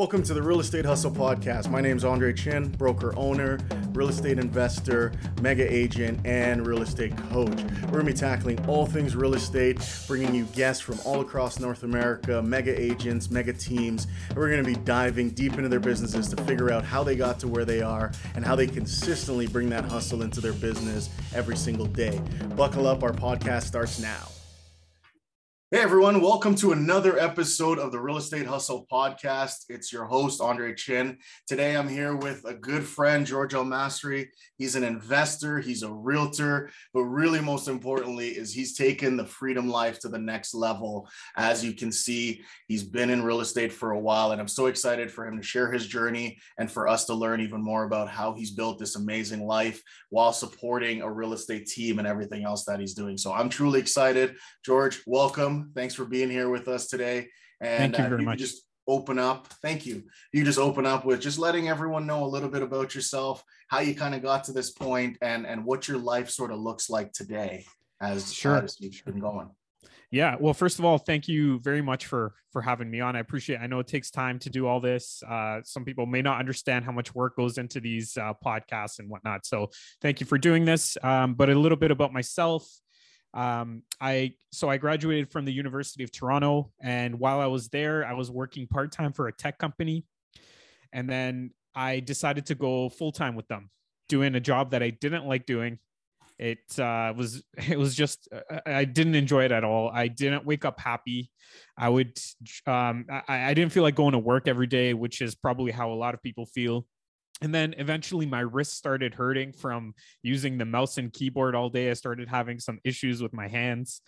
Welcome to the Real Estate Hustle Podcast. My name is Andre Chin, broker owner, real estate investor, mega agent, and real estate coach. We're going to be tackling all things real estate, bringing you guests from all across North America, mega agents, mega teams. And we're going to be diving deep into their businesses to figure out how they got to where they are and how they consistently bring that hustle into their business every single day. Buckle up, our podcast starts now. Hey everyone, welcome to another episode of the Real Estate Hustle podcast. It's your host, Andre Chin. Today I'm here with a good friend, Georges El Masri. He's an investor, he's a realtor, but really most importantly is he's taken the freedom life to the next level. As you can see, he's been in real estate for a while, and I'm so excited for him to share his journey and for us to learn even more about how he's built this amazing life while supporting a real estate team and everything else that he's doing. So I'm truly excited. Georges, welcome. Thanks for being here with us today. And Thank you uh, very uh, you much. Just open up. Thank you. You just open up with just letting everyone know a little bit about yourself, how you kind of got to this point, and and what your life sort of looks like today as sure. as you've been going. Yeah. Well, first of all, thank you very much for for having me on. I appreciate. It. I know it takes time to do all this. Uh, some people may not understand how much work goes into these uh, podcasts and whatnot. So, thank you for doing this. Um, but a little bit about myself. Um, I so I graduated from the University of Toronto, and while I was there, I was working part time for a tech company, and then I decided to go full time with them, doing a job that I didn't like doing. It uh, was it was just uh, I didn't enjoy it at all. I didn't wake up happy. I would um, I, I didn't feel like going to work every day, which is probably how a lot of people feel and then eventually my wrist started hurting from using the mouse and keyboard all day. I started having some issues with my hands.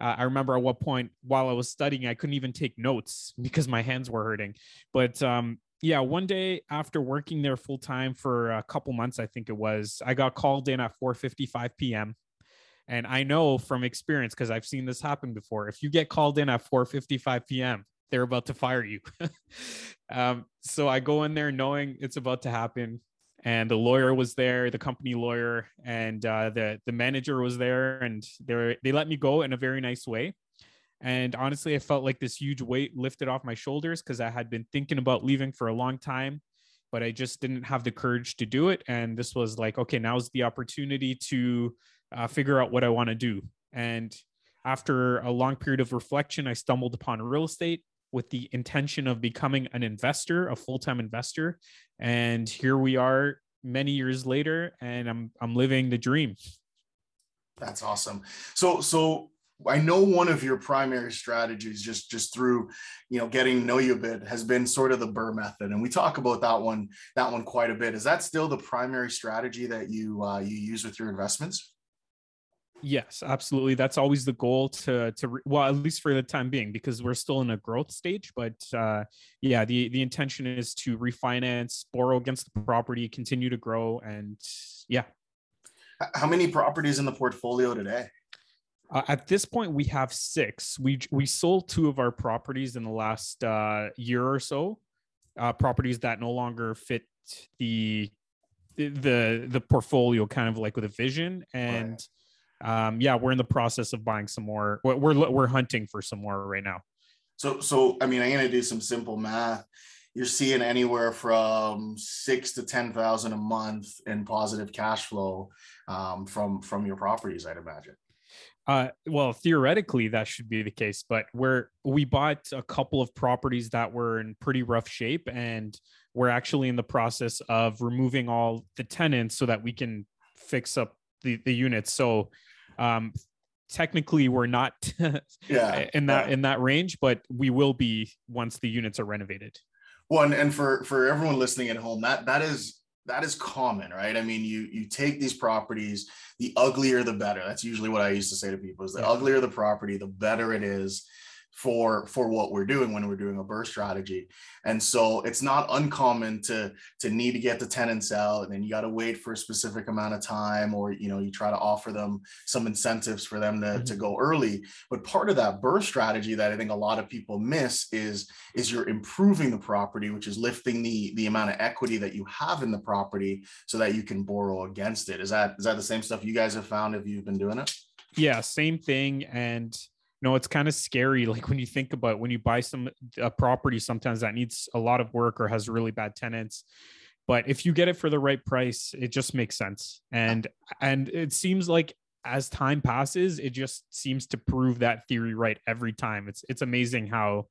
Uh, i remember at what point while i was studying i couldn't even take notes because my hands were hurting. But um, yeah one day after working there full time for a couple months i think it was i got called in at 4.55 p.m and i know from experience because i've seen this happen before if you get called in at 4.55 p.m they're about to fire you. um, so I go in there knowing it's about to happen. And the lawyer was there, the company lawyer, and uh, the the manager was there, and they they let me go in a very nice way. And honestly, I felt like this huge weight lifted off my shoulders because I had been thinking about leaving for a long time, but I just didn't have the courage to do it. And this was like, okay, now's the opportunity to uh, figure out what I want to do. And after a long period of reflection, I stumbled upon real estate with the intention of becoming an investor, a full-time investor. And here we are many years later and I'm I'm living the dream. That's awesome. So so I know one of your primary strategies just just through you know getting to know you a bit has been sort of the BRRRR method and we talk about that one that one quite a bit. Is that still the primary strategy that you uh, you use with your investments? Yes, absolutely. That's always the goal to to re- well, at least for the time being, because we're still in a growth stage. But uh, yeah, the the intention is to refinance, borrow against the property, continue to grow, and yeah. How many properties in the portfolio today? Uh, at this point, we have six. We we sold two of our properties in the last uh, year or so. Uh, properties that no longer fit the the the portfolio, kind of like with a vision and. Right um, yeah, we're in the process of buying some more. We're we're hunting for some more right now. So so I mean, I'm gonna do some simple math. You're seeing anywhere from six to ten thousand a month in positive cash flow um, from from your properties, I'd imagine. Uh, well, theoretically, that should be the case, but we're we bought a couple of properties that were in pretty rough shape, and we're actually in the process of removing all the tenants so that we can fix up the the units. So um, technically, we're not yeah, in that yeah. in that range, but we will be once the units are renovated. One and, and for for everyone listening at home, that that is that is common, right? I mean, you you take these properties, the uglier the better. That's usually what I used to say to people: is the yeah. uglier the property, the better it is for for what we're doing when we're doing a BRRRR strategy. And so it's not uncommon to to need to get the tenants out and then you got to wait for a specific amount of time or you know you try to offer them some incentives for them to, mm-hmm. to go early. But part of that BRRRR strategy that i think a lot of people miss is is you're improving the property which is lifting the the amount of equity that you have in the property so that you can borrow against it. Is that is that the same stuff you guys have found? If you've been doing it? Yeah same thing. And no, it's kind of scary. Like when you think about when you buy some a property, sometimes that needs a lot of work or has really bad tenants. But if you get it for the right price, it just makes sense. And and it seems like as time passes, it just seems to prove that theory right every time. It's it's amazing how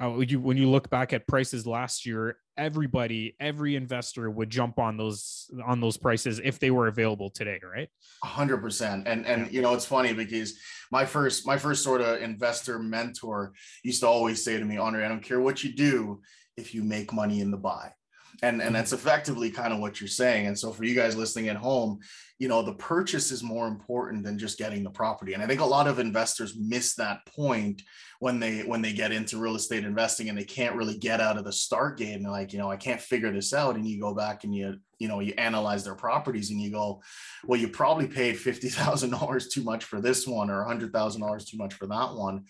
uh, you when you look back at prices last year, everybody, every investor would jump on those on those prices if they were available today, right? hundred percent. And and you know it's funny because my first my first sort of investor mentor used to always say to me, Andre, I don't care what you do if you make money in the buy and and that's mm-hmm. effectively kind of what you're saying. And so for you guys listening at home you know the purchase is more important than just getting the property. And i think a lot of investors miss that point when they when they get into real estate investing and they can't really get out of the start game. They're like you know i can't figure this out. And you go back and you you know you analyze their properties and you go well you probably paid $50000 too much for this one or $100000 too much for that one.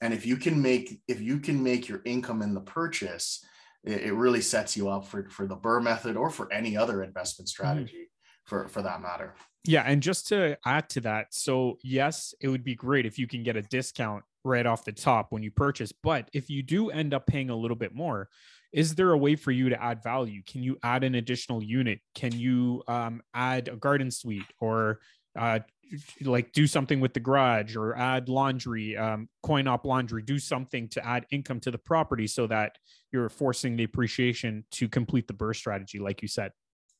And if you can make if you can make your income in the purchase it, it really sets you up for for the BRRRR method or for any other investment mm-hmm. strategy mm-hmm. for for that matter. Yeah, and just to add to that, so yes, it would be great if you can get a discount right off the top when you purchase, but if you do end up paying a little bit more, is there a way for you to add value? Can you add an additional unit? Can you um, add a garden suite or uh, like do something with the garage or add laundry, um, coin op laundry, do something to add income to the property so that you're forcing the appreciation to complete the BRRRR strategy, like you said.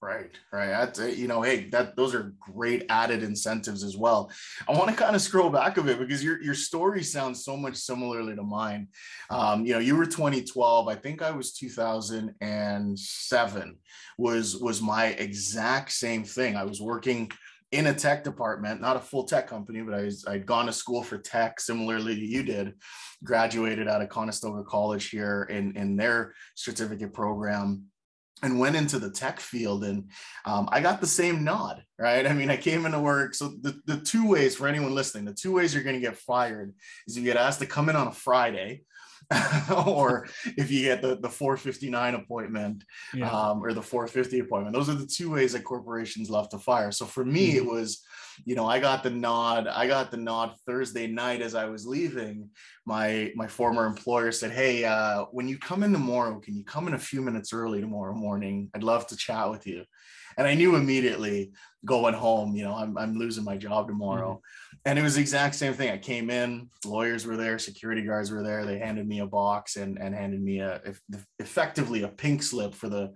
Right, right. That's you know, hey, that those are great added incentives as well. I want to kind of scroll back a bit because your your story sounds so much similarly to mine. Um, you know, you were 2012. I think I was 2007. Was was my exact same thing. I was working in a tech department, not a full tech company, but I was, I'd gone to school for tech, similarly to you did, graduated out of Conestoga College here in, in their certificate program and went into the tech field and um, i got the same nod right? I mean i came into work so the, the two ways for anyone listening the two ways you're going to get fired is you get asked to come in on a friday or if you get the, the 459 appointment yeah. um, or the 450 appointment. Those are the two ways that corporations love to fire. So for me, mm-hmm. it was, you know, I got the nod. I got the nod Thursday night as I was leaving. My my former employer said, "Hey, uh, when you come in tomorrow, can you come in a few minutes early tomorrow morning? I'd love to chat with you." And I knew immediately going home, you know, I'm, I'm losing my job tomorrow. Mm-hmm. And it was the exact same thing. I came in, lawyers were there, security guards were there. They handed me a box and, and handed me a effectively a pink slip for the,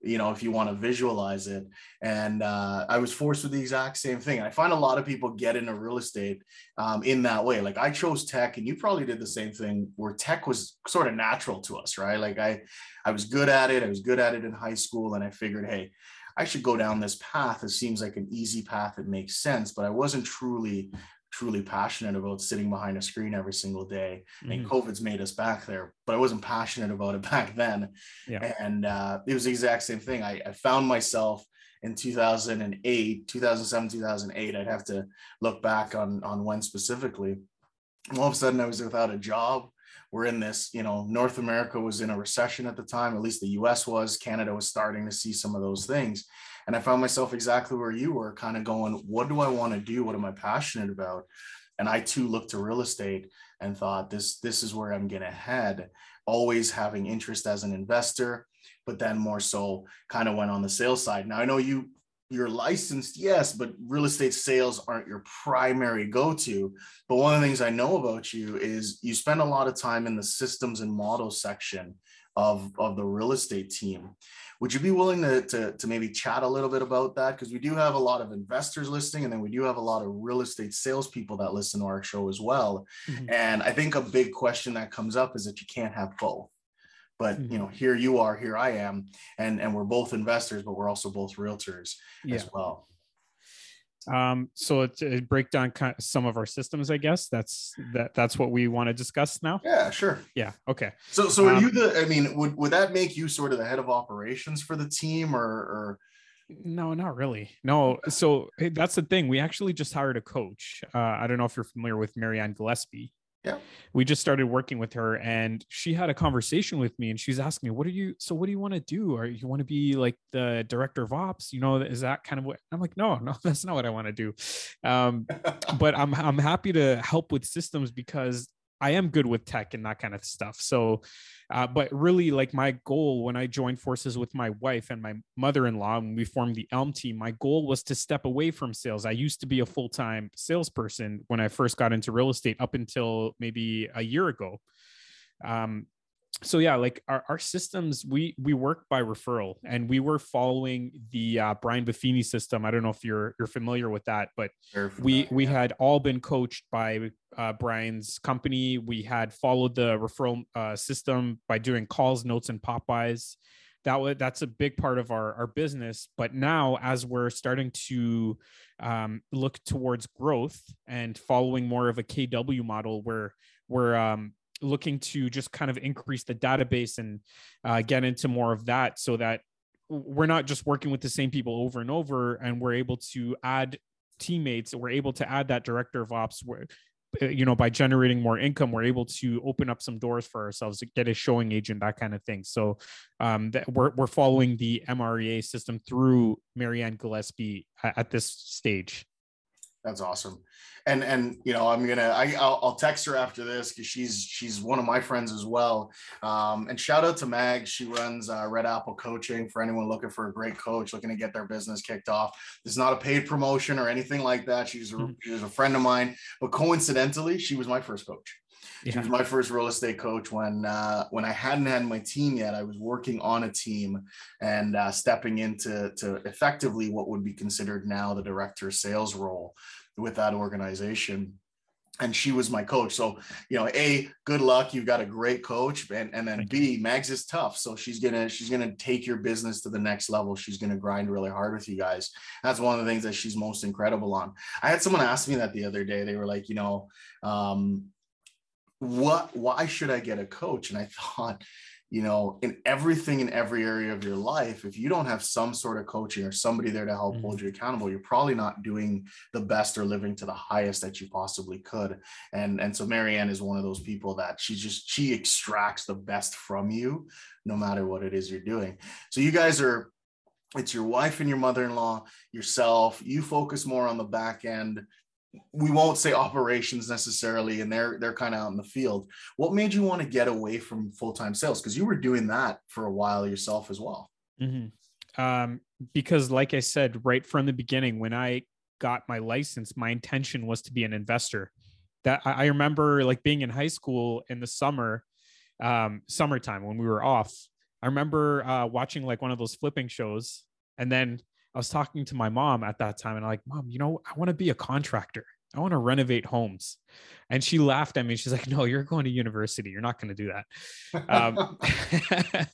you know, if you want to visualize it. And uh, I was forced with the exact same thing. I find a lot of people get into real estate um, in that way. Like I chose tech, and you probably did the same thing, where tech was sort of natural to us, right? Like I, I was good at it. I was good at it in high school, and I figured, hey, I should go down this path. It seems like an easy path. It makes sense, but I wasn't truly, truly passionate about sitting behind a screen every single day. Mm-hmm. And COVID's made us back there, but I wasn't passionate about it back then. Yeah. And uh, it was the exact same thing. I, I found myself in 2008, 2007, 2008. I'd have to look back on, on when specifically. All of a sudden, I was without a job we're in this, you know, North America was in a recession at the time, at least the US was, Canada was starting to see some of those things. And I found myself exactly where you were, kind of going, what do I want to do? What am I passionate about? And I too looked to real estate and thought this this is where I'm going to head, always having interest as an investor, but then more so kind of went on the sales side. Now I know you you're licensed, yes, but real estate sales aren't your primary go to. But one of the things I know about you is you spend a lot of time in the systems and models section of, of the real estate team. Would you be willing to, to, to maybe chat a little bit about that? Because we do have a lot of investors listening, and then we do have a lot of real estate salespeople that listen to our show as well. Mm-hmm. And I think a big question that comes up is that you can't have both but you know mm-hmm. here you are here i am and and we're both investors but we're also both realtors yeah. as well. Um so to break down kind of some of our systems i guess. That's that that's what we want to discuss now? Yeah sure. Yeah okay. So so are um, you the i mean would would that make you sort of the head of operations for the team or or? No not really. No so hey, that's the thing. We actually just hired a coach. Uh, i don't know if you're familiar with marianne gillespie Yeah. We just started working with her and she had a conversation with me and she's asking me, what are you, so what do you want to do? Or you want to be like the director of ops? You know, is that kind of what I'm like, no, no, that's not what I want to do. Um, but I'm, I'm happy to help with systems because I am good with tech and that kind of stuff. So, uh, but really, like my goal when I joined forces with my wife and my mother-in-law, when we formed the Elm team, my goal was to step away from sales. I used to be a full-time salesperson when I first got into real estate, up until maybe a year ago. Um, so yeah like our, our systems we we work by referral and we were following the uh, brian buffini system. I don't know if you're you're familiar with that but we we yeah. had all been coached by uh, brian's company. We had followed the referral uh, system by doing calls notes and pop-bys that was that's a big part of our our business but now as we're starting to um, look towards growth and following more of a kw model where we're um, looking to just kind of increase the database and uh, get into more of that so that we're not just working with the same people over and over and we're able to add teammates we're able to add that director of ops where uh, you know by generating more income we're able to open up some doors for ourselves to get a showing agent that kind of thing. So um that we're, we're following the mrea system through marianne gillespie at, at this stage that's awesome. And and you know i'm gonna I, I'll, I'll text her after this because she's she's one of my friends as well. Um, and shout out to mag. She runs uh, red apple coaching for anyone looking for a great coach looking to get their business kicked off. It's not a paid promotion or anything like that. She's a, mm-hmm. she was a friend of mine but coincidentally she was my first coach yeah. She was my first real estate coach when uh, when I hadn't had my team yet. I was working on a team and uh, stepping into to effectively what would be considered now the director sales role with that organization and she was my coach. So, you know, A, good luck. You've got a great coach. And, and then B, Mags is tough. So she's gonna, she's gonna take your business to the next level. She's gonna grind really hard with you guys. That's one of the things that she's most incredible on. I had someone ask me that the other day. They were like, you know, um, what why should I get a coach? And I thought, you know, in everything in every area of your life, if you don't have some sort of coaching or somebody there to help mm-hmm. hold you accountable, you're probably not doing the best or living to the highest that you possibly could. And and so Marianne is one of those people that she just she extracts the best from you, no matter what it is you're doing. So you guys are it's your wife and your mother-in-law yourself you focus more on the back end we won't say operations necessarily and they're they're kind of out in the field. What made you want to get away from full-time sales? Because you were doing that for a while yourself as well. Mm-hmm. um, because like i said right from the beginning when i got my license my intention was to be an investor. That i remember like being in high school in the summer um, summertime when we were off i remember uh, watching like one of those flipping shows and then I was talking to my mom at that time and I'm like, Mom, you know, I want to be a contractor. I want to renovate homes. And she laughed at me. She's like, No, you're going to university. You're not going to do that. Um,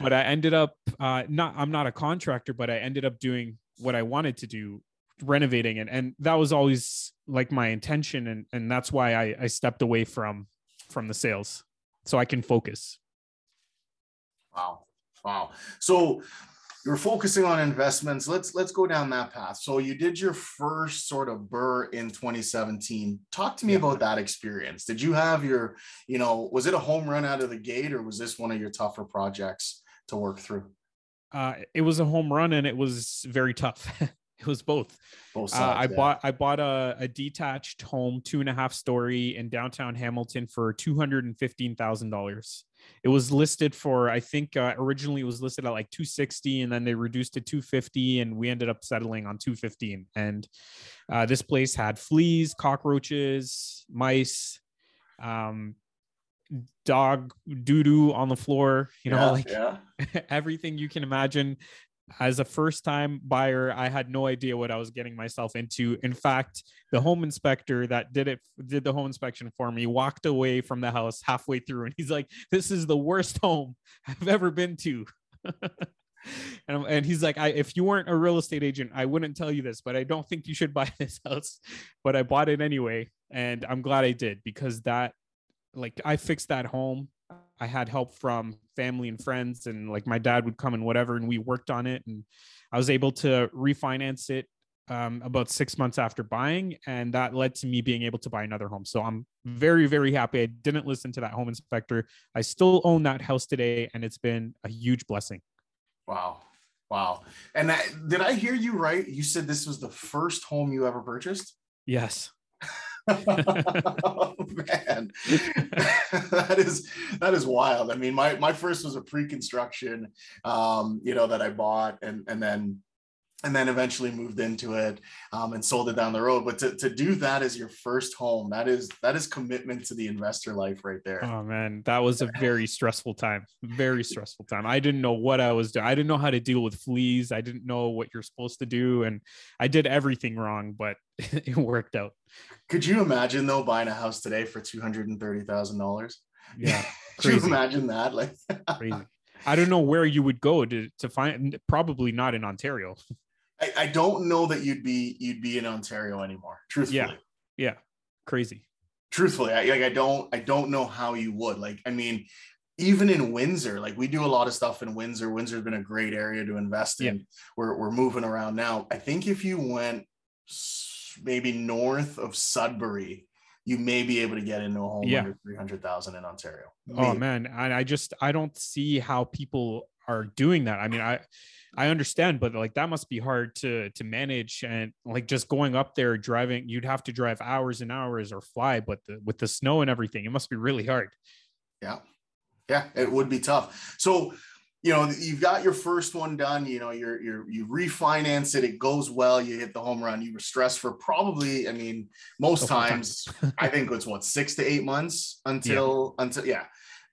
but I ended up uh, not, I'm not a contractor, but I ended up doing what I wanted to do, renovating. And, and that was always like my intention. And, and that's why I, I stepped away from, from the sales so I can focus. Wow. Wow. So you're focusing on investments. Let's let's go down that path. So you did your first sort of BRRRR in 2017. Talk to me yeah. about that experience. Did you have your, you know, was it a home run out of the gate or was this one of your tougher projects to work through? Uh, it was a home run and it was very tough. it was both. both sides, uh, I yeah. bought I bought a, a detached home, two and a half story in downtown Hamilton for two hundred and fifteen thousand dollars. It was listed for, I think uh, originally it was listed at like 260 and then they reduced it to 250 and we ended up settling on 215. And uh, this place had fleas, cockroaches, mice, um, dog doo doo on the floor, you know, yeah, like yeah. everything you can imagine as a first time buyer i had no idea what i was getting myself into. In fact the home inspector that did it did the home inspection for me walked away from the house halfway through and he's like this is the worst home i've ever been to. And, and he's like I, if you weren't a real estate agent i wouldn't tell you this but i don't think you should buy this house but i bought it anyway and i'm glad i did because that like i fixed that home I had help from family and friends, and like my dad would come and whatever, and we worked on it, and I was able to refinance it um, about six months after buying, and that led to me being able to buy another home. So I'm very, very happy. I didn't listen to that home inspector. I still own that house today, and it's been a huge blessing. Wow. Wow. And did I hear you right? You said this was the first home you ever purchased? Yes. oh, man, that is that is wild. I mean, my my first was a pre-construction, um, you know, that I bought, and and then and then eventually moved into it um, and sold it down the road. But to, to do that as your first home, that is that is commitment to the investor life right there. Oh man, that was a very stressful time. Very stressful time. I didn't know what I was doing. I didn't know how to deal with fleas. I didn't know what you're supposed to do, and I did everything wrong, but it worked out. Could you imagine though buying a house today for two hundred and thirty thousand dollars? Yeah, Could you imagine that? Like crazy. I don't know where you would go to to find. Probably not in Ontario. I, I don't know that you'd be you'd be in Ontario anymore. Truthfully. Yeah. Yeah. Crazy. Truthfully, I, like I don't I don't know how you would. Like I mean, even in Windsor, like we do a lot of stuff in Windsor. Windsor's been a great area to invest in. Yeah. We're we're moving around now. I think if you went maybe north of Sudbury, you may be able to get into a home yeah. under 300,000 in Ontario. Oh, maybe. Oh man, I, I just I don't see how people are doing that. I mean, I I understand, but like that must be hard to to manage and like just going up there driving, you'd have to drive hours and hours or fly, but the, with the snow and everything, it must be really hard. Yeah. Yeah, it would be tough. So, you know, you've got your first one done, you know, you're you're you refinance it, it goes well, you hit the home run, you were stressed for probably, I mean, most times I think it's what 6 to 8 months until yeah. until yeah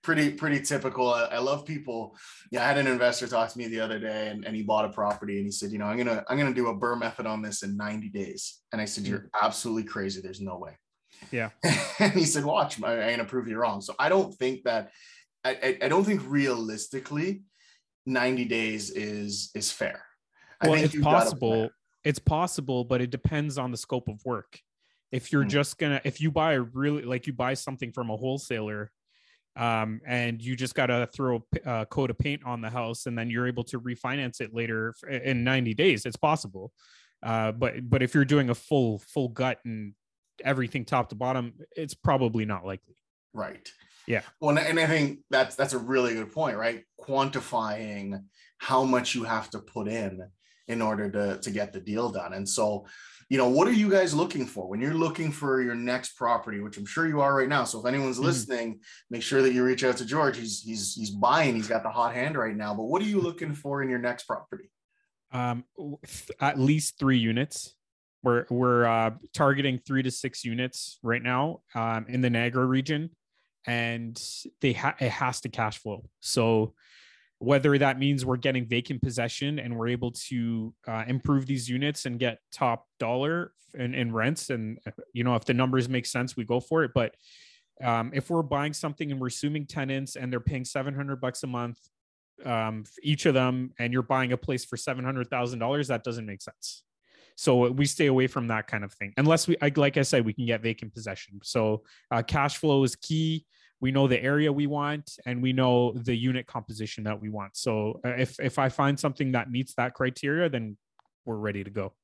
pretty pretty typical. I, I, love people. Yeah, I had an investor talk to me the other day, and, and he bought a property, and he said, you know, I'm gonna I'm gonna do a BRRRR method on this in 90 days. And I said, you're mm. absolutely crazy. There's no way. Yeah. and he said, watch, I, I'm gonna prove you wrong. So I don't think that I, I, don't think realistically 90 days is is fair. Well, it's possible. It's possible, but it depends on the scope of work. If you're mm-hmm. just gonna, if you buy a really like you buy something from a wholesaler um, and you just got to throw a uh, coat of paint on the house and then you're able to refinance it later in 90 days it's possible uh, but but if you're doing a full full gut and everything top to bottom it's probably not likely right yeah. Well and i think that's that's a really good point right? Quantifying how much you have to put in in order to to get the deal done. And so you know what are you guys looking for? When you're looking for your next property which i'm sure you are right now so if anyone's mm-hmm. listening make sure that you reach out to georges. He's he's he's buying he's got the hot hand right now but what are you looking for in your next property? Um at least three units. We're we're uh, targeting three to six units right now um, in the niagara region and they ha- it has to cash flow. So whether that means we're getting vacant possession and we're able to uh, improve these units and get top dollar in, in rents and you know if the numbers make sense we go for it. But um, if we're buying something and we're assuming tenants and they're paying 700 bucks a month um, each of them and you're buying a place for $700000 that doesn't make sense so we stay away from that kind of thing unless we like i said we can get vacant possession. So uh, cash flow is key. We know the area we want and we know the unit composition that we want. So uh, if if i find something that meets that criteria then we're ready to go.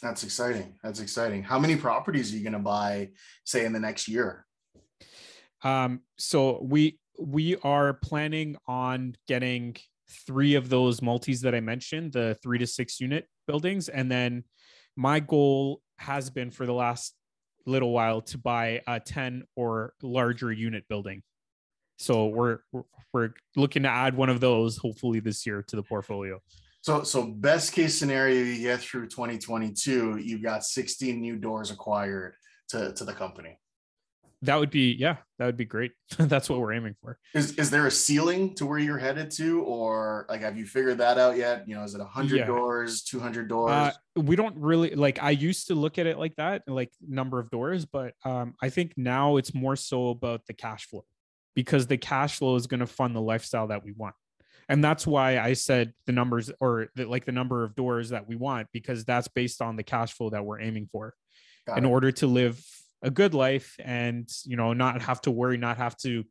That's exciting. That's exciting. How many properties are you going to buy say in the next year? Um so we we are planning on getting three of those multis that i mentioned the three to six unit buildings and then my goal has been for the last little while to buy a 10 or larger unit building. So we're we're looking to add one of those hopefully this year to the portfolio. So so best case scenario you get through 2022, you've got 16 new doors acquired to, to the company that would be yeah that would be great. That's what we're aiming for. Is is there a ceiling to where you're headed to or like have you figured that out yet? You know is it 100 yeah. doors 200 doors uh, we don't really like i used to look at it like that like number of doors but um i think now it's more so about the cash flow because the cash flow is going to fund the lifestyle that we want. And that's why i said the numbers or the, like the number of doors that we want because that's based on the cash flow that we're aiming for. Got in it. order to live a good life and you know not have to worry not have to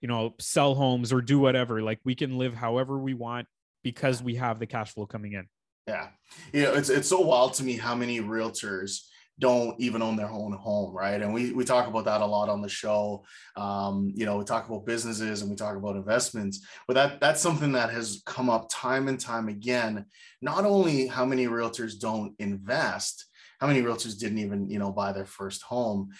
you know sell homes or do whatever like we can live however we want because we have the cash flow coming in Yeah. You know, it's it's so wild to me how many realtors don't even own their own home, right? And we we talk about that a lot on the show. Um, you know, we talk about businesses and we talk about investments, but that that's something that has come up time and time again. Not only how many realtors don't invest, how many realtors didn't even you know buy their first home.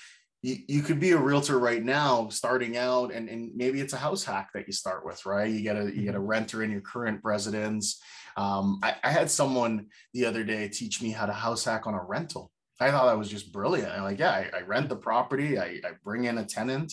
You, you could be a realtor right now starting out and, and maybe it's a house hack that you start with right you get a you get a mm-hmm. renter in your current residence um, I, I had someone the other day teach me how to house hack on a rental I thought that was just brilliant. I'm like, yeah, I, I rent the property, I, I, bring in a tenant,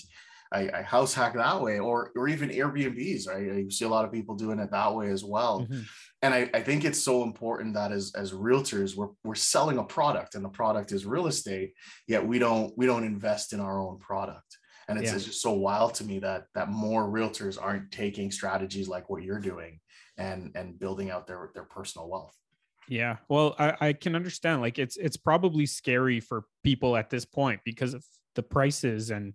I, I, house hack that way, or or even Airbnbs. Right, I see a lot of people doing it that way as well. Mm-hmm. And I, I think it's so important that as as realtors, we're we're selling a product, and the product is real estate. Yet we don't we don't invest in our own product. And it's, yeah. it's just so wild to me that that more realtors aren't taking strategies like what you're doing and and building out their their personal wealth. Yeah. Well, I, I can understand. Like it's it's probably scary for people at this point because of the prices and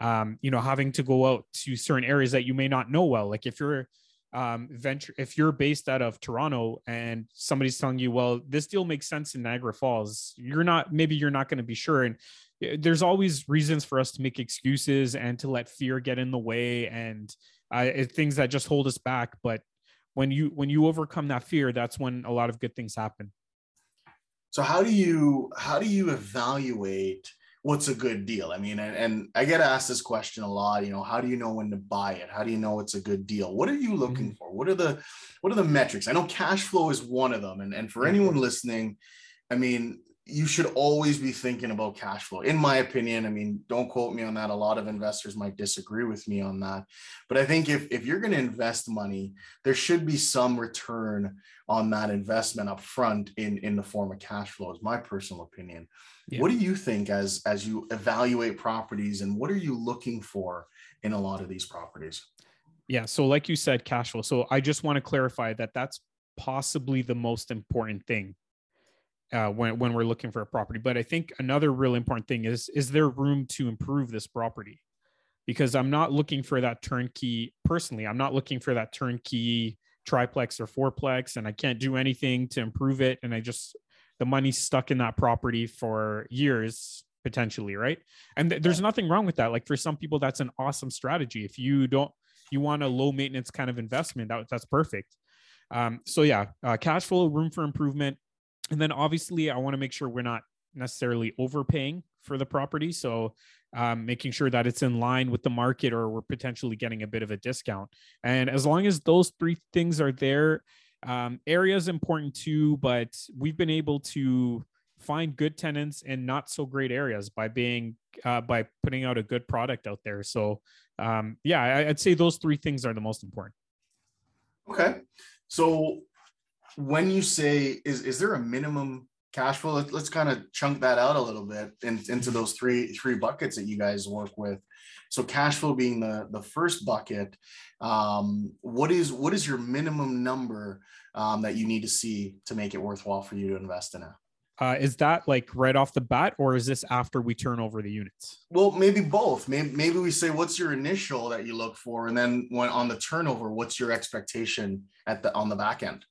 um, you know, having to go out to certain areas that you may not know well. Like if you're um venture if you're based out of Toronto and somebody's telling you, well, this deal makes sense in Niagara Falls, you're not maybe you're not going to be sure. And eh, there's always reasons for us to make excuses and to let fear get in the way and uh, things that just hold us back. But when you when you overcome that fear that's when a lot of good things happen so how do you how do you evaluate what's a good deal? I mean and, and i get asked this question a lot you know how do you know when to buy it? How do you know it's a good deal? What are you looking mm-hmm. for? What are the what are the metrics? I know cash flow is one of them and, and for anyone listening i mean you should always be thinking about cash flow. In my opinion i mean don't quote me on that. A lot of investors might disagree with me on that. But i think if, if you're going to invest money there should be some return on that investment up front in in the form of cash flow is my personal opinion. Yeah. what do you think as as you evaluate properties and what are you looking for in a lot of these properties? Yeah so like you said cash flow. So i just want to clarify that that's possibly the most important thing uh, when when we're looking for a property. But I think another really important thing is is there room to improve this property? Because I'm not looking for that turnkey personally. I'm not looking for that turnkey triplex or fourplex, and I can't do anything to improve it. And I just the money's stuck in that property for years potentially, right? And th- there's nothing wrong with that. Like for some people, that's an awesome strategy. If you don't you want a low maintenance kind of investment, that, that's perfect. Um, so yeah, uh, cash flow, room for improvement and then obviously i want to make sure we're not necessarily overpaying for the property. So um, making sure that it's in line with the market or we're potentially getting a bit of a discount. And as long as those three things are there um, area is important too but we've been able to find good tenants in not so great areas by being uh, by putting out a good product out there. So um, yeah I, i'd say those three things are the most important. Okay. So when you say is is there a minimum cash flow? Let, us kind of chunk that out a little bit in, into those three three buckets that you guys work with. So cash flow being the the first bucket um, what is what is your minimum number um, that you need to see to make it worthwhile for you to invest in it? Uh, is that like right off the bat or is this after we turn over the units? Well maybe both. Maybe, maybe we say what's your initial that you look for? And then when on the turnover what's your expectation at the on the back end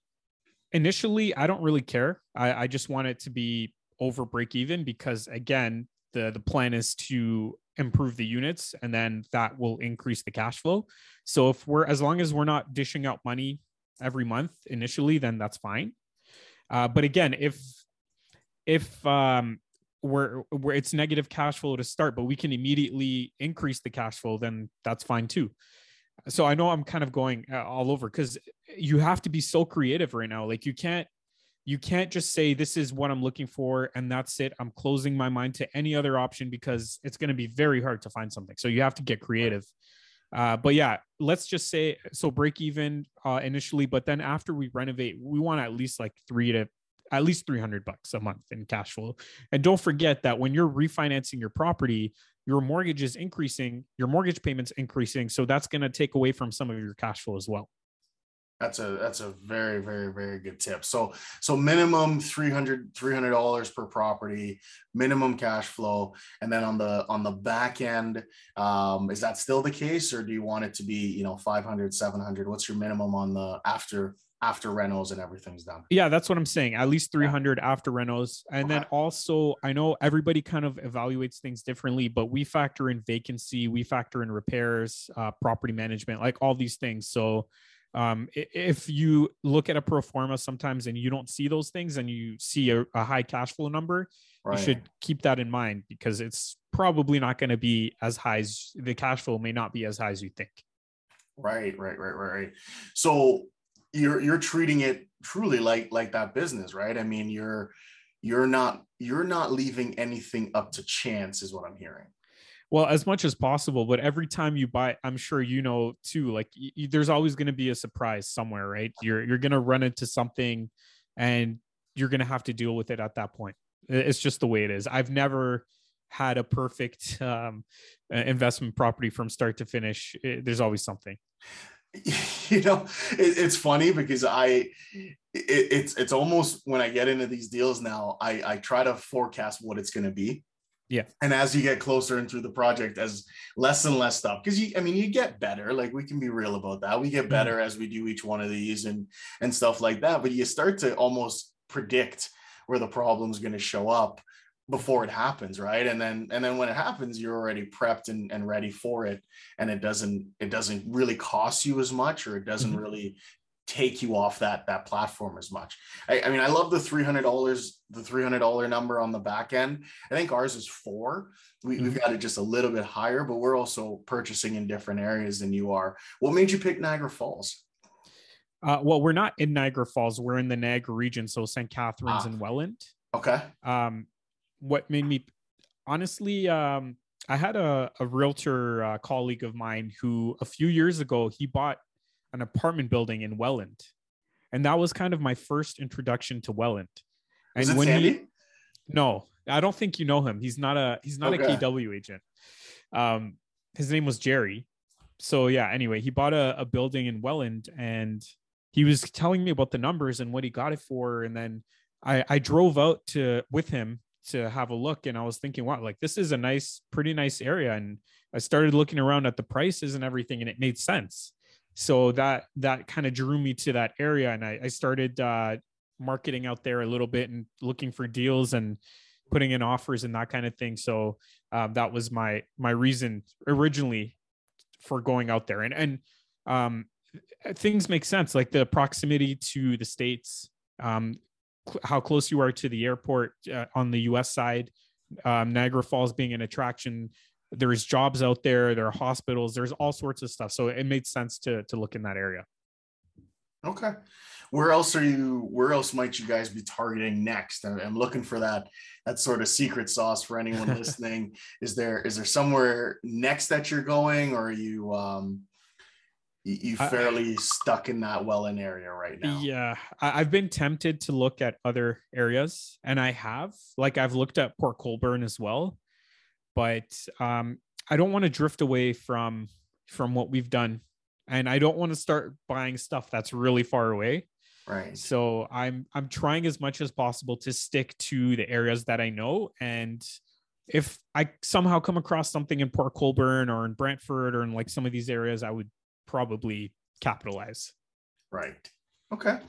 initially i don't really care. I, I just want it to be over break even because again the the plan is to improve the units and then that will increase the cash flow. So if we're as long as we're not dishing out money every month initially then that's fine. Uh, but again if if um where where it's negative cash flow to start but we can immediately increase the cash flow then that's fine too so I know I'm kind of going uh, all over because you have to be so creative right now. Like you can't you can't just say this is what I'm looking for and that's it. I'm closing my mind to any other option because it's going to be very hard to find something. So you have to get creative. Uh, but yeah, let's just say so break even uh, initially, but then after we renovate, we want at least like three to at least 300 bucks a month in cash flow. And don't forget that when you're refinancing your property, your mortgage is increasing, your mortgage payments increasing. So that's going to take away from some of your cash flow as well. That's a that's a very very very good tip. So so minimum 300 300 dollars per property, minimum cash flow, and then on the on the back end, um, is that still the case, or do you want it to be you know 500 700? What's your minimum on the after after rentals and everything's done? Yeah, that's what I'm saying. At least 300 yeah. after rentals, and okay. then also I know everybody kind of evaluates things differently, but we factor in vacancy, we factor in repairs, uh, property management, like all these things. So um, if you look at a pro forma sometimes and you don't see those things and you see a, a high cash flow number, right. you should keep that in mind because it's probably not going to be as high as the cash flow may not be as high as you think. Right, right, right, right. So you're you're treating it truly like like that business, right? I mean, you're you're not you're not leaving anything up to chance, is what I'm hearing. Well as much as possible but every time you buy i'm sure you know too like y- there's always going to be a surprise somewhere right? You're you're going to run into something and you're going to have to deal with it at that point. It's just the way it is. I've never had a perfect um, investment property from start to finish. It, there's always something you know it, it's funny because i it, it's it's almost when i get into these deals now i i try to forecast what it's going to be yeah. And as you get closer into the project, as less and less stuff, because you, I mean, you get better. Like we can be real about that. We get mm-hmm. better mm-hmm. as we do each one of these and and stuff like that. But you start to almost predict where the problem's going to show up before it happens right and then and then when it happens you're already prepped and, and ready for it and it doesn't it doesn't really cost you as much or it doesn't mm-hmm. really take you off that that platform as much. I, I mean, I love the three hundred dollars, the three hundred dollar number on the back end. I think ours is four. We, mm-hmm. We've got it just a little bit higher, but we're also purchasing in different areas than you are. What made you pick Niagara Falls? Uh, well, we're not in Niagara Falls. We're in the Niagara region, so St. Catharines ah. and Welland. Okay. Um, what made me honestly, um, I had a, a realtor uh, colleague of mine who a few years ago he bought an apartment building in Welland. And that was kind of my first introduction to Welland. And when Sandy? he No, I don't think you know him. He's not a he's not okay. a KW agent. Um his name was Jerry. So yeah, anyway, he bought a, a building in Welland and he was telling me about the numbers and what he got it for. And then I, I drove out to with him to have a look and I was thinking, wow, like this is a nice, pretty nice area. And I started looking around at the prices and everything and it made sense so that that kind of drew me to that area and i, I started uh, marketing out there a little bit and looking for deals and putting in offers and that kind of thing so um, that was my my reason originally for going out there and and um, things make sense like the proximity to the states um, cl- how close you are to the airport uh, on the us side um, niagara falls being an attraction there's jobs out there there are hospitals there's all sorts of stuff. So it made sense to to look in that area. Okay. Where else are you where else might you guys be targeting next? I'm looking for that that sort of secret sauce for anyone listening. Is there is there somewhere next that you're going or are you um you fairly I, stuck in that Welland area right now yeah i've been tempted to look at other areas and i have like i've looked at port colborne as well but um, I don't want to drift away from from what we've done, and I don't want to start buying stuff that's really far away. Right. So I'm I'm trying as much as possible to stick to the areas that I know, and if I somehow come across something in Port Colborne or in Brantford or in like some of these areas, I would probably capitalize. Right. Okay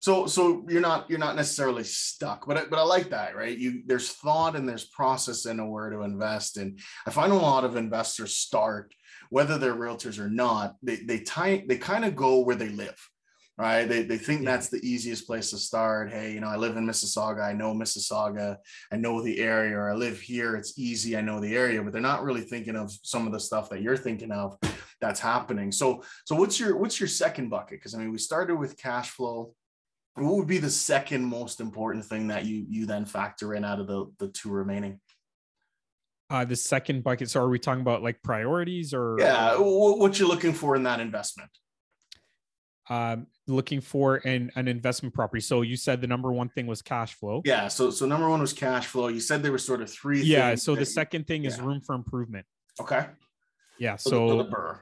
so so you're not you're not necessarily stuck but I, but I like that right you there's thought and there's process in where to invest and I find a lot of investors start whether they're realtors or not they they tie they kind of go where they live right? They, they think yeah. that's the easiest place to start. Hey you know I live in Mississauga. I know Mississauga. I know the area. Or I live here. It's easy. I know the area. But they're not really thinking of some of the stuff that you're thinking of that's happening. So so what's your what's your second bucket? Because I mean we started with cash flow. What would be the second most important thing that you you then factor in out of the the two remaining? Uh the second bucket. So are we talking about like priorities or yeah. What you're looking for in that investment um looking for an an investment property so you said the number one thing was cash flow yeah so so number one was cash flow you said there were sort of three yeah so the you, second thing is room for improvement okay yeah so, so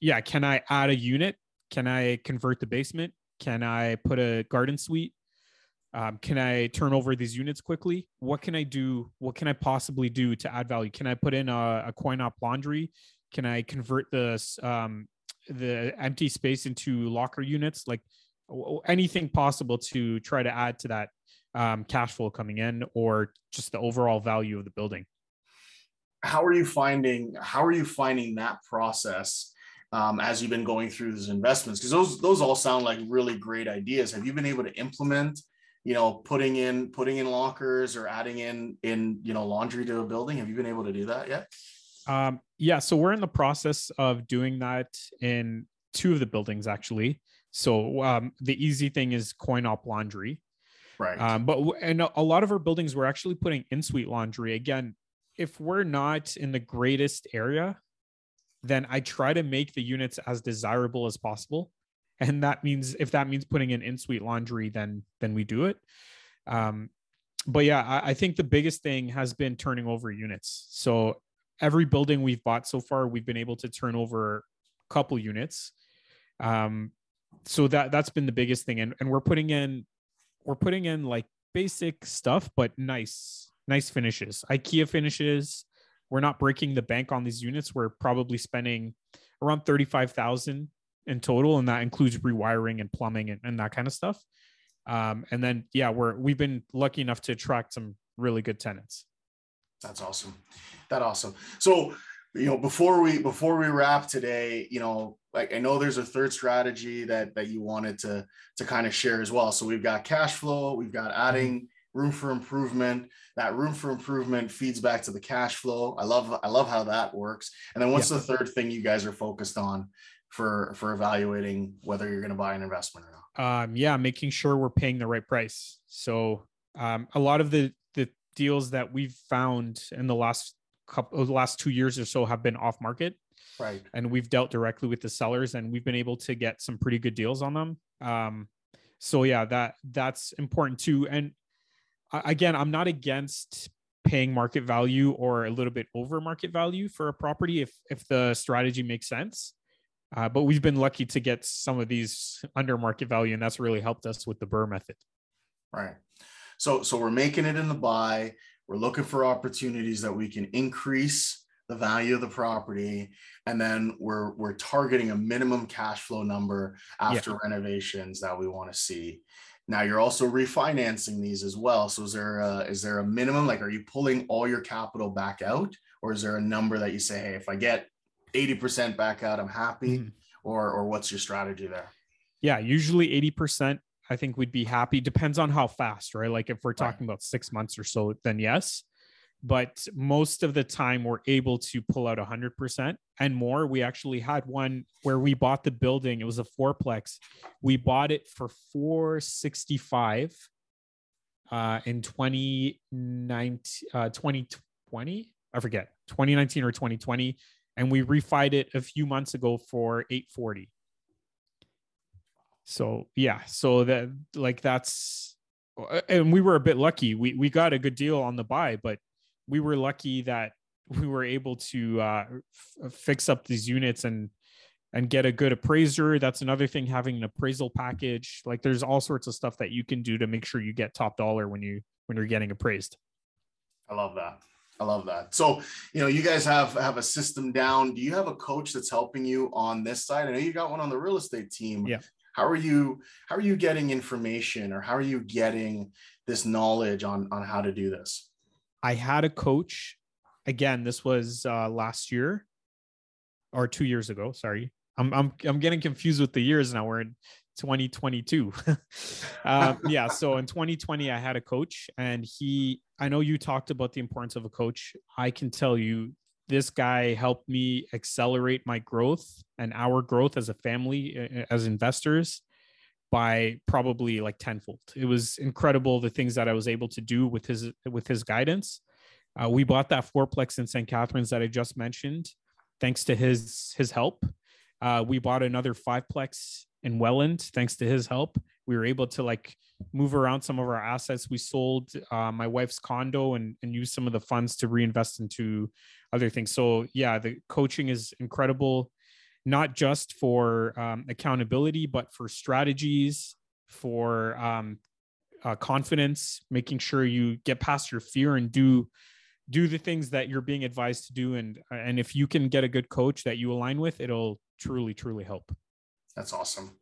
yeah can i add a unit can I convert the basement? Can I put a garden suite? Um, can I turn over these units quickly? What can I do? What can I possibly do to add value? Can I put in a, a coin op laundry? Can I convert the um, the empty space into locker units? Like anything possible to try to add to that um, cash flow coming in or just the overall value of the building. How are you finding? How are you finding that process? um, as you've been going through these investments because those those all sound like really great ideas have you been able to implement you know putting in putting in lockers or adding in in you know laundry to a building have you been able to do that yet um, yeah so we're in the process of doing that in two of the buildings actually so um, the easy thing is coin op laundry right um, but and a lot of our buildings we're actually putting in suite laundry again if we're not in the greatest area then I try to make the units as desirable as possible. And that means if that means putting in in-suite laundry, then then we do it. Um, but yeah, I, I think the biggest thing has been turning over units. So every building we've bought so far, we've been able to turn over a couple units. Um, so that that's been the biggest thing. And and we're putting in we're putting in like basic stuff, but nice, nice finishes. IKEA finishes, we're not breaking the bank on these units. We're probably spending around 35,000 in total. And that includes rewiring and plumbing and, and that kind of stuff. Um, and then, yeah, we're, we've been lucky enough to attract some really good tenants. That's awesome. That awesome. So, you know, before we, before we wrap today, you know, like I know there's a third strategy that, that you wanted to, to kind of share as well. So we've got cash flow, we've got adding room for improvement. That room for improvement feeds back to the cash flow. I love I love how that works. And then what's yeah. the third thing you guys are focused on for for evaluating whether you're going to buy an investment or not? Um, yeah, making sure we're paying the right price. So um, a lot of the the deals that we've found in the last couple the last two years or so have been off market. Right. And we've dealt directly with the sellers and we've been able to get some pretty good deals on them. Um, so yeah, that that's important too. And again, I'm not against paying market value or a little bit over market value for a property if if the strategy makes sense. Uh, but we've been lucky to get some of these under market value, and that's really helped us with the BRRRR method. Right. So so we're making it in the buy. We're looking for opportunities that we can increase the value of the property, and then we're we're targeting a minimum cash flow number after yeah. renovations that we want to see. Now you're also refinancing these as well. So is there a, is there a minimum? Like, are you pulling all your capital back out, or is there a number that you say, hey, if I get 80% back out, I'm happy, mm-hmm. or or what's your strategy there? Yeah, usually 80%. I think we'd be happy. Depends on how fast, right? Like if we're talking right. about six months or so, then yes. But most of the time we're able to pull out 100% and more. We actually had one where we bought the building. It was a fourplex. We bought it for 465 uh in 2019 uh 2020 i forget. 2019 or 2020 and we refied it a few months ago for 840 so yeah so that like that's and we were a bit lucky we we got a good deal on the buy but we were lucky that we were able to uh, f- fix up these units and and get a good appraiser. That's another thing having an appraisal package. Like there's all sorts of stuff that you can do to make sure you get top dollar when you when you're getting appraised. I love that. I love that. So, you know, you guys have have a system down. Do you have a coach that's helping you on this side? I know you got one on the real estate team. Yeah. How are you how are you getting information or how are you getting this knowledge on on how to do this? I had a coach. Again, this was uh, last year or two years ago. Sorry, I'm I'm I'm getting confused with the years now. We're in 2022. um, yeah, so in 2020, I had a coach, and he. I know you talked about the importance of a coach. I can tell you, this guy helped me accelerate my growth and our growth as a family, as investors by probably like tenfold. It was incredible the things that I was able to do with his with his guidance. Uh, we bought that fourplex in St. Catharines that I just mentioned, thanks to his his help. Uh, we bought another fiveplex in Welland, thanks to his help. We were able to like move around some of our assets. We sold uh, my wife's condo and and use some of the funds to reinvest into other things. So yeah, the coaching is incredible not just for um, accountability, but for strategies, for um, uh, confidence, making sure you get past your fear and do do the things that you're being advised to do. And and if you can get a good coach that you align with, it'll truly truly help. That's awesome.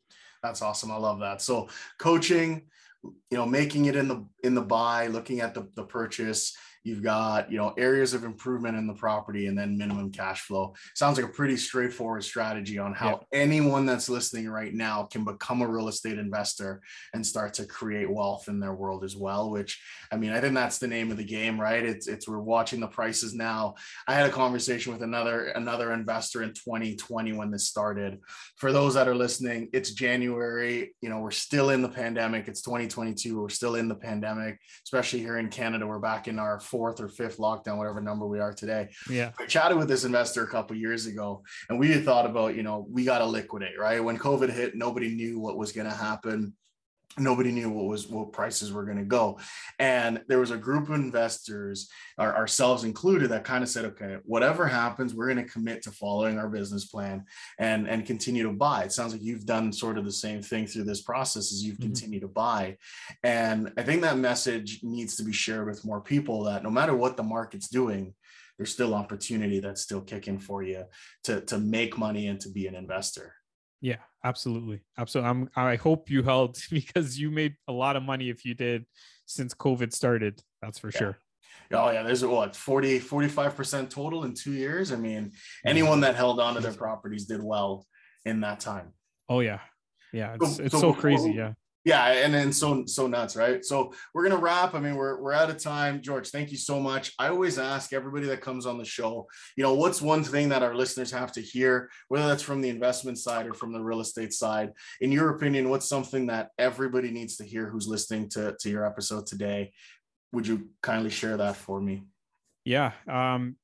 That's awesome. I love that. So coaching, you know, making it in the in the buy, looking at the, the purchase, You've got, you know, areas of improvement in the property and then minimum cash flow. Sounds like a pretty straightforward strategy on how yeah. anyone that's listening right now can become a real estate investor and start to create wealth in their world as well, which I mean, I think that's the name of the game, right? It's it's we're watching the prices now. I had a conversation with another another investor in 2020 when this started. For those that are listening, it's January, you know, we're still in the pandemic. It's 2022, we're still in the pandemic, especially here in Canada. We're back in our fourth or fifth lockdown, whatever number we are today. Yeah. I chatted with this investor a couple years ago and we had thought about, you know, we got to liquidate, right? When COVID hit, nobody knew what was going to happen nobody knew what was what prices were going to go. And there was a group of investors our, ourselves included that kind of said okay whatever happens we're going to commit to following our business plan and and continue to buy. It sounds like you've done sort of the same thing through this process as you've mm-hmm. continued to buy. And i think that message needs to be shared with more people that no matter what the market's doing there's still opportunity that's still kicking for you to to make money and to be an investor yeah, absolutely. Absolutely. I'm, I hope you held because you made a lot of money if you did since COVID started. That's for yeah. sure. Oh yeah, there's what 40, 45% total in two years. I mean, anyone that held on to their properties did well in that time. Oh yeah. Yeah. It's, so, it's so, so crazy. Yeah yeah and then so so nuts right? So we're gonna wrap i mean we're, we're out of time. Georges thank you so much. I always ask everybody that comes on the show you know what's one thing that our listeners have to hear whether that's from the investment side or from the real estate side? In your opinion what's something that everybody needs to hear who's listening to, to your episode today? Would you kindly share that for me? Yeah um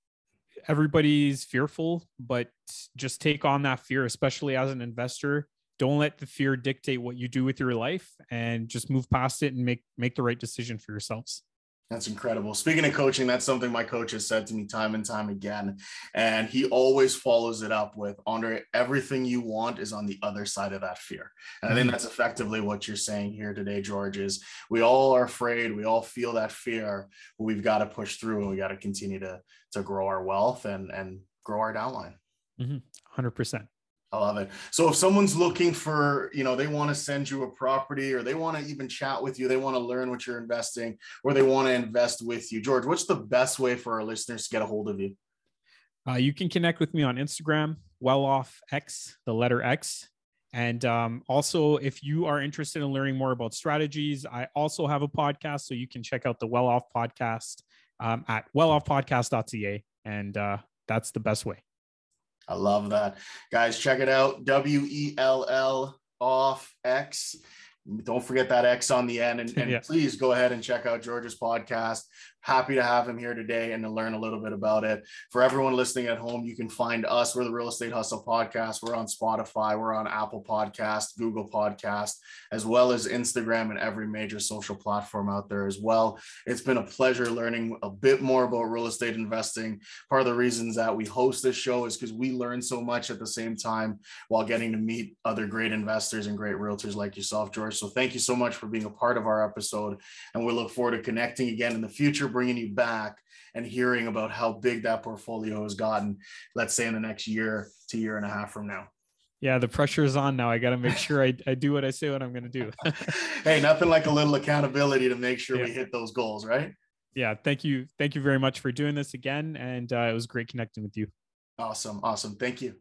everybody's fearful but just take on that fear especially as an investor don't let the fear dictate what you do with your life and just move past it and make make the right decision for yourselves that's incredible. Speaking of coaching, that's something my coach has said to me time and time again. And he always follows it up with Andre, everything you want is on the other side of that fear. And I think mm-hmm. that's effectively what you're saying here today, Georges, is we all are afraid, we all feel that fear, but we've got to push through and we got to continue to to grow our wealth and and grow our downline. Mm-hmm. 100%. I love it. So if someone's looking for, you know, they want to send you a property or they want to even chat with you, they want to learn what you're investing or they want to invest with you. Georges, what's the best way for our listeners to get a hold of you? Uh, you can connect with me on Instagram, well off X, the letter X. And um, also, if you are interested in learning more about strategies, I also have a podcast. So you can check out the Well Off podcast um, at welloffpodcast.ca. And uh, that's the best way. I love that. Guys, check it out. W E L L off X. Don't forget that X on the end. And, and yeah. please go ahead and check out Georges's podcast happy to have him here today and to learn a little bit about it. For everyone listening at home, you can find us. We're the Real Estate Hustle Podcast. We're on Spotify, we're on Apple Podcast, Google Podcast, as well as Instagram and every major social platform out there as well. It's been a pleasure learning a bit more about real estate investing. Part of the reasons that we host this show is because we learn so much at the same time while getting to meet other great investors and great realtors like yourself, Georges. So thank you so much for being a part of our episode. And we look forward to connecting again in the future bringing you back and hearing about how big that portfolio has gotten, let's say in the next year to year and a half from now. Yeah, the pressure is on now. I got to make sure I, I do what I say what I'm going to do. hey, nothing like a little accountability to make sure yeah. we hit those goals, right? Yeah, thank you. Thank you very much for doing this again. And uh, it was great connecting with you. Awesome. Awesome. Thank you.